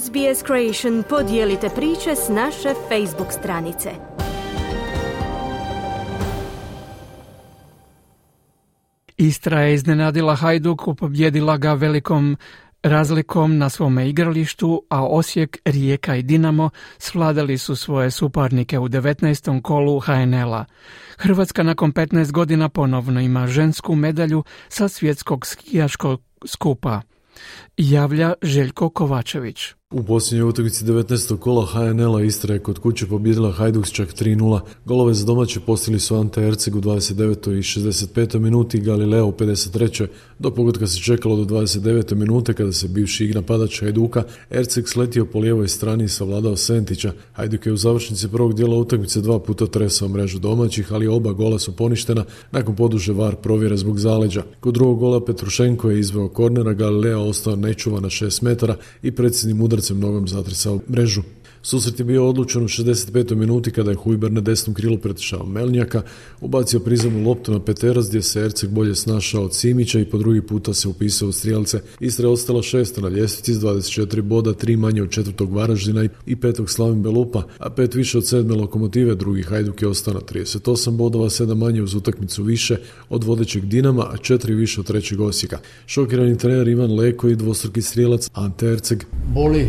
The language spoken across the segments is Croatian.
SBS Creation podijelite priče s naše Facebook stranice. Istra je iznenadila Hajduku, pobjedila ga velikom razlikom na svome igralištu, a Osijek, Rijeka i Dinamo svladali su svoje suparnike u 19. kolu HNL-a. Hrvatska nakon 15 godina ponovno ima žensku medalju sa svjetskog skijaškog skupa. Javlja Željko Kovačević. U posljednjoj utakmici 19. kola HNL-a Istra je kod kuće pobjedila Hajduk čak 3-0. Golove za domaće postigli su Ante Erceg u 29. i 65. minuti i Galileo u 53. Do pogodka se čekalo do 29. minute kada se bivši igra padač Hajduka Erceg sletio po lijevoj strani i savladao Sentića. Hajduk je u završnici prvog dijela utakmice dva puta tresao mrežu domaćih, ali oba gola su poništena nakon poduže var provjere zbog zaleđa. Kod drugog gola Petrušenko je izveo kornera, Galileo ostao nečuva na 6 metara i predsjednim udarcem nogom zatresao mrežu. Susret je bio odlučen u 65. minuti kada je Hujber na desnom krilu pretišao Melnjaka, ubacio prizemnu loptu na Peteras gdje se Erceg bolje snašao od Simića i po drugi puta se upisao u strijelce. Istra je ostala šesta na ljestvici s 24 boda, tri manje od četvrtog Varaždina i petog Slavim Belupa, a pet više od sedme lokomotive, drugi Hajduk je ostao na 38 bodova, sedam manje uz utakmicu više od vodećeg Dinama, a četiri više od trećeg Osijeka. Šokirani trener Ivan Leko i dvostruki strijelac Ante Erceg. Boli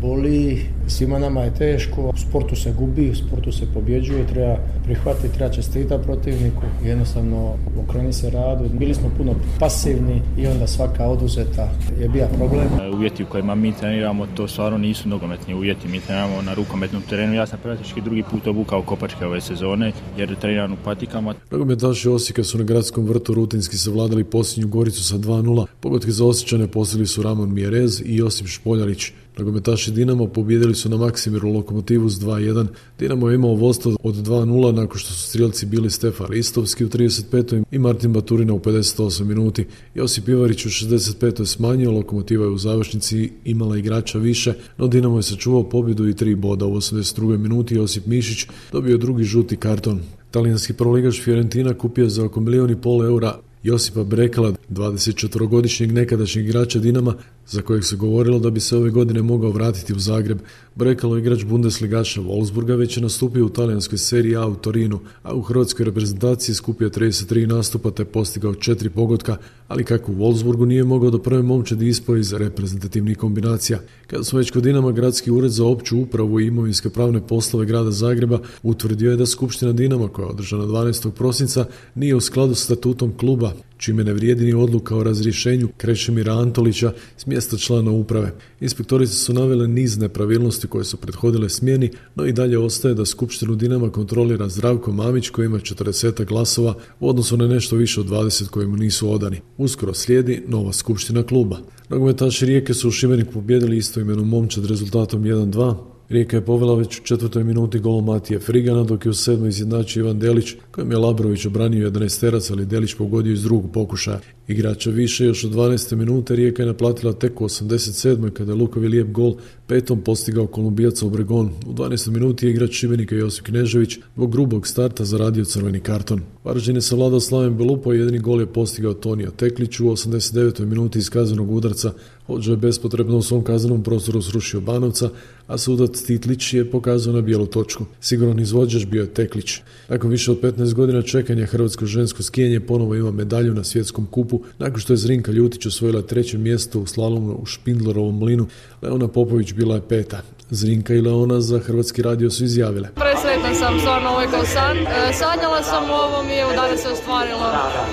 boli, svima nama je teško, u sportu se gubi, u sportu se pobjeđuje, treba prihvatiti, treba čestita protivniku, jednostavno okreni se radu. Bili smo puno pasivni i onda svaka oduzeta je bio problem. E, uvjeti u kojima mi treniramo, to stvarno nisu nogometni uvjeti, mi treniramo na rukometnom terenu. Ja sam praktički drugi put obukao kopačke ove sezone jer treniram u patikama. Nogometaši Osijeka su na gradskom vrtu rutinski savladali posljednju Goricu sa 2-0. Pogodke za Osjećane postigli su Ramon Mjerez i Josip Špoljarić. Nogometaši Dinamo pobjedili su na Maksimiru Lokomotivu s 2-1. Dinamo je imao vodstvo od 2-0 nakon što su strijelci bili Stefan Ristovski u 35. i Martin Baturina u 58 minuti. Josip Ivarić u 65. smanjio, Lokomotiva je u završnici imala igrača više, no Dinamo je sačuvao pobjedu i tri boda u 82. minuti. Josip Mišić dobio drugi žuti karton. Talijanski proligaš Fiorentina kupio za oko milijun i pol eura Josipa Brekala, 24-godišnjeg nekadašnjeg igrača Dinama, za kojeg se govorilo da bi se ove godine mogao vratiti u Zagreb. Brekalo igrač Bundesligaša Wolfsburga već je nastupio u talijanskoj seriji A u Torinu, a u hrvatskoj reprezentaciji skupio 33 nastupa te postigao četiri pogotka, ali kako u Wolfsburgu nije mogao do prve momčadi ispo iz reprezentativnih kombinacija. Kada smo već kod Dinama, gradski ured za opću upravu i imovinske pravne poslove grada Zagreba utvrdio je da Skupština Dinama, koja je održana 12. prosinca, nije u skladu s statutom kluba, čime ne vrijedi ni odluka o razrješenju Krešimira Antolića s mjesta člana uprave. Inspektorice su navele niz nepravilnosti koje su prethodile smjeni, no i dalje ostaje da Skupštinu Dinama kontrolira Zdravko Mamić koji ima 40 glasova u odnosu na nešto više od 20 koji mu nisu odani. Uskoro slijedi nova skupština kluba. Nogometaši Rijeke su u Šibeniku pobjedili istoimenu momčad rezultatom 1-2, Rijeka je povela već u četvrtoj minuti gol Matije Frigana, dok je u sedmoj izjednačio Ivan Delić, kojem je Labrović obranio 11 terac, ali Delić pogodio iz drugog pokušaja. Igrača više još u 12. minute Rijeka je naplatila tek u 87. kada je Lukovi lijep gol petom postigao Kolumbijaca u Bregon. U 12. minuti je igrač Šibenika Josip Knežević zbog grubog starta zaradio crveni karton. Varaždin je savladao Slaven Belupo jedini gol je postigao Tonio Teklić u 89. minuti iz kaznenog udarca. Hođa je bespotrebno u svom kaznenom prostoru srušio Banovca, a sudac Titlić je pokazao na bijelu točku. Siguran izvođač bio je Teklić. Nakon više od 15 godina čekanja hrvatsko žensko skijenje ponovo ima medalju na svjetskom kupu nakon što je Zrinka Ljutić osvojila treće mjesto u slalomu u Špindlerovom mlinu. Leona Popović bila je peta. Zrinka i Leona za Hrvatski radio su izjavile. Presretna sam, stvarno ovo je kao san. E, sanjala sam o ovom i evo danas se ostvarilo.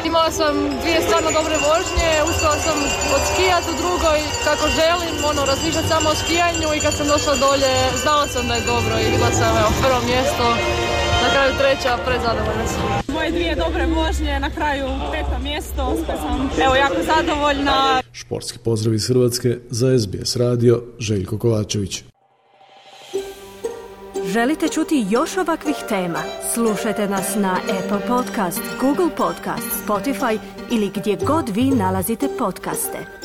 Imala sam dvije stvarno dobre vožnje, uspjela sam odskijati u drugoj kako želim, ono, razmišljati samo o skijanju i kad sam došla dolje, znala sam da je dobro i bila sam evo, prvo mjesto, na kraju treća, prezadovoljna sam. Moje dvije dobre vožnje, na kraju peto mjesto, sam evo jako zadovoljna. Športski pozdrav iz Hrvatske za SBS radio Željko Kovačević. Želite čuti još ovakvih tema? Slušajte nas na Apple Podcast, Google Podcast, Spotify ili gdje god vi nalazite podcaste.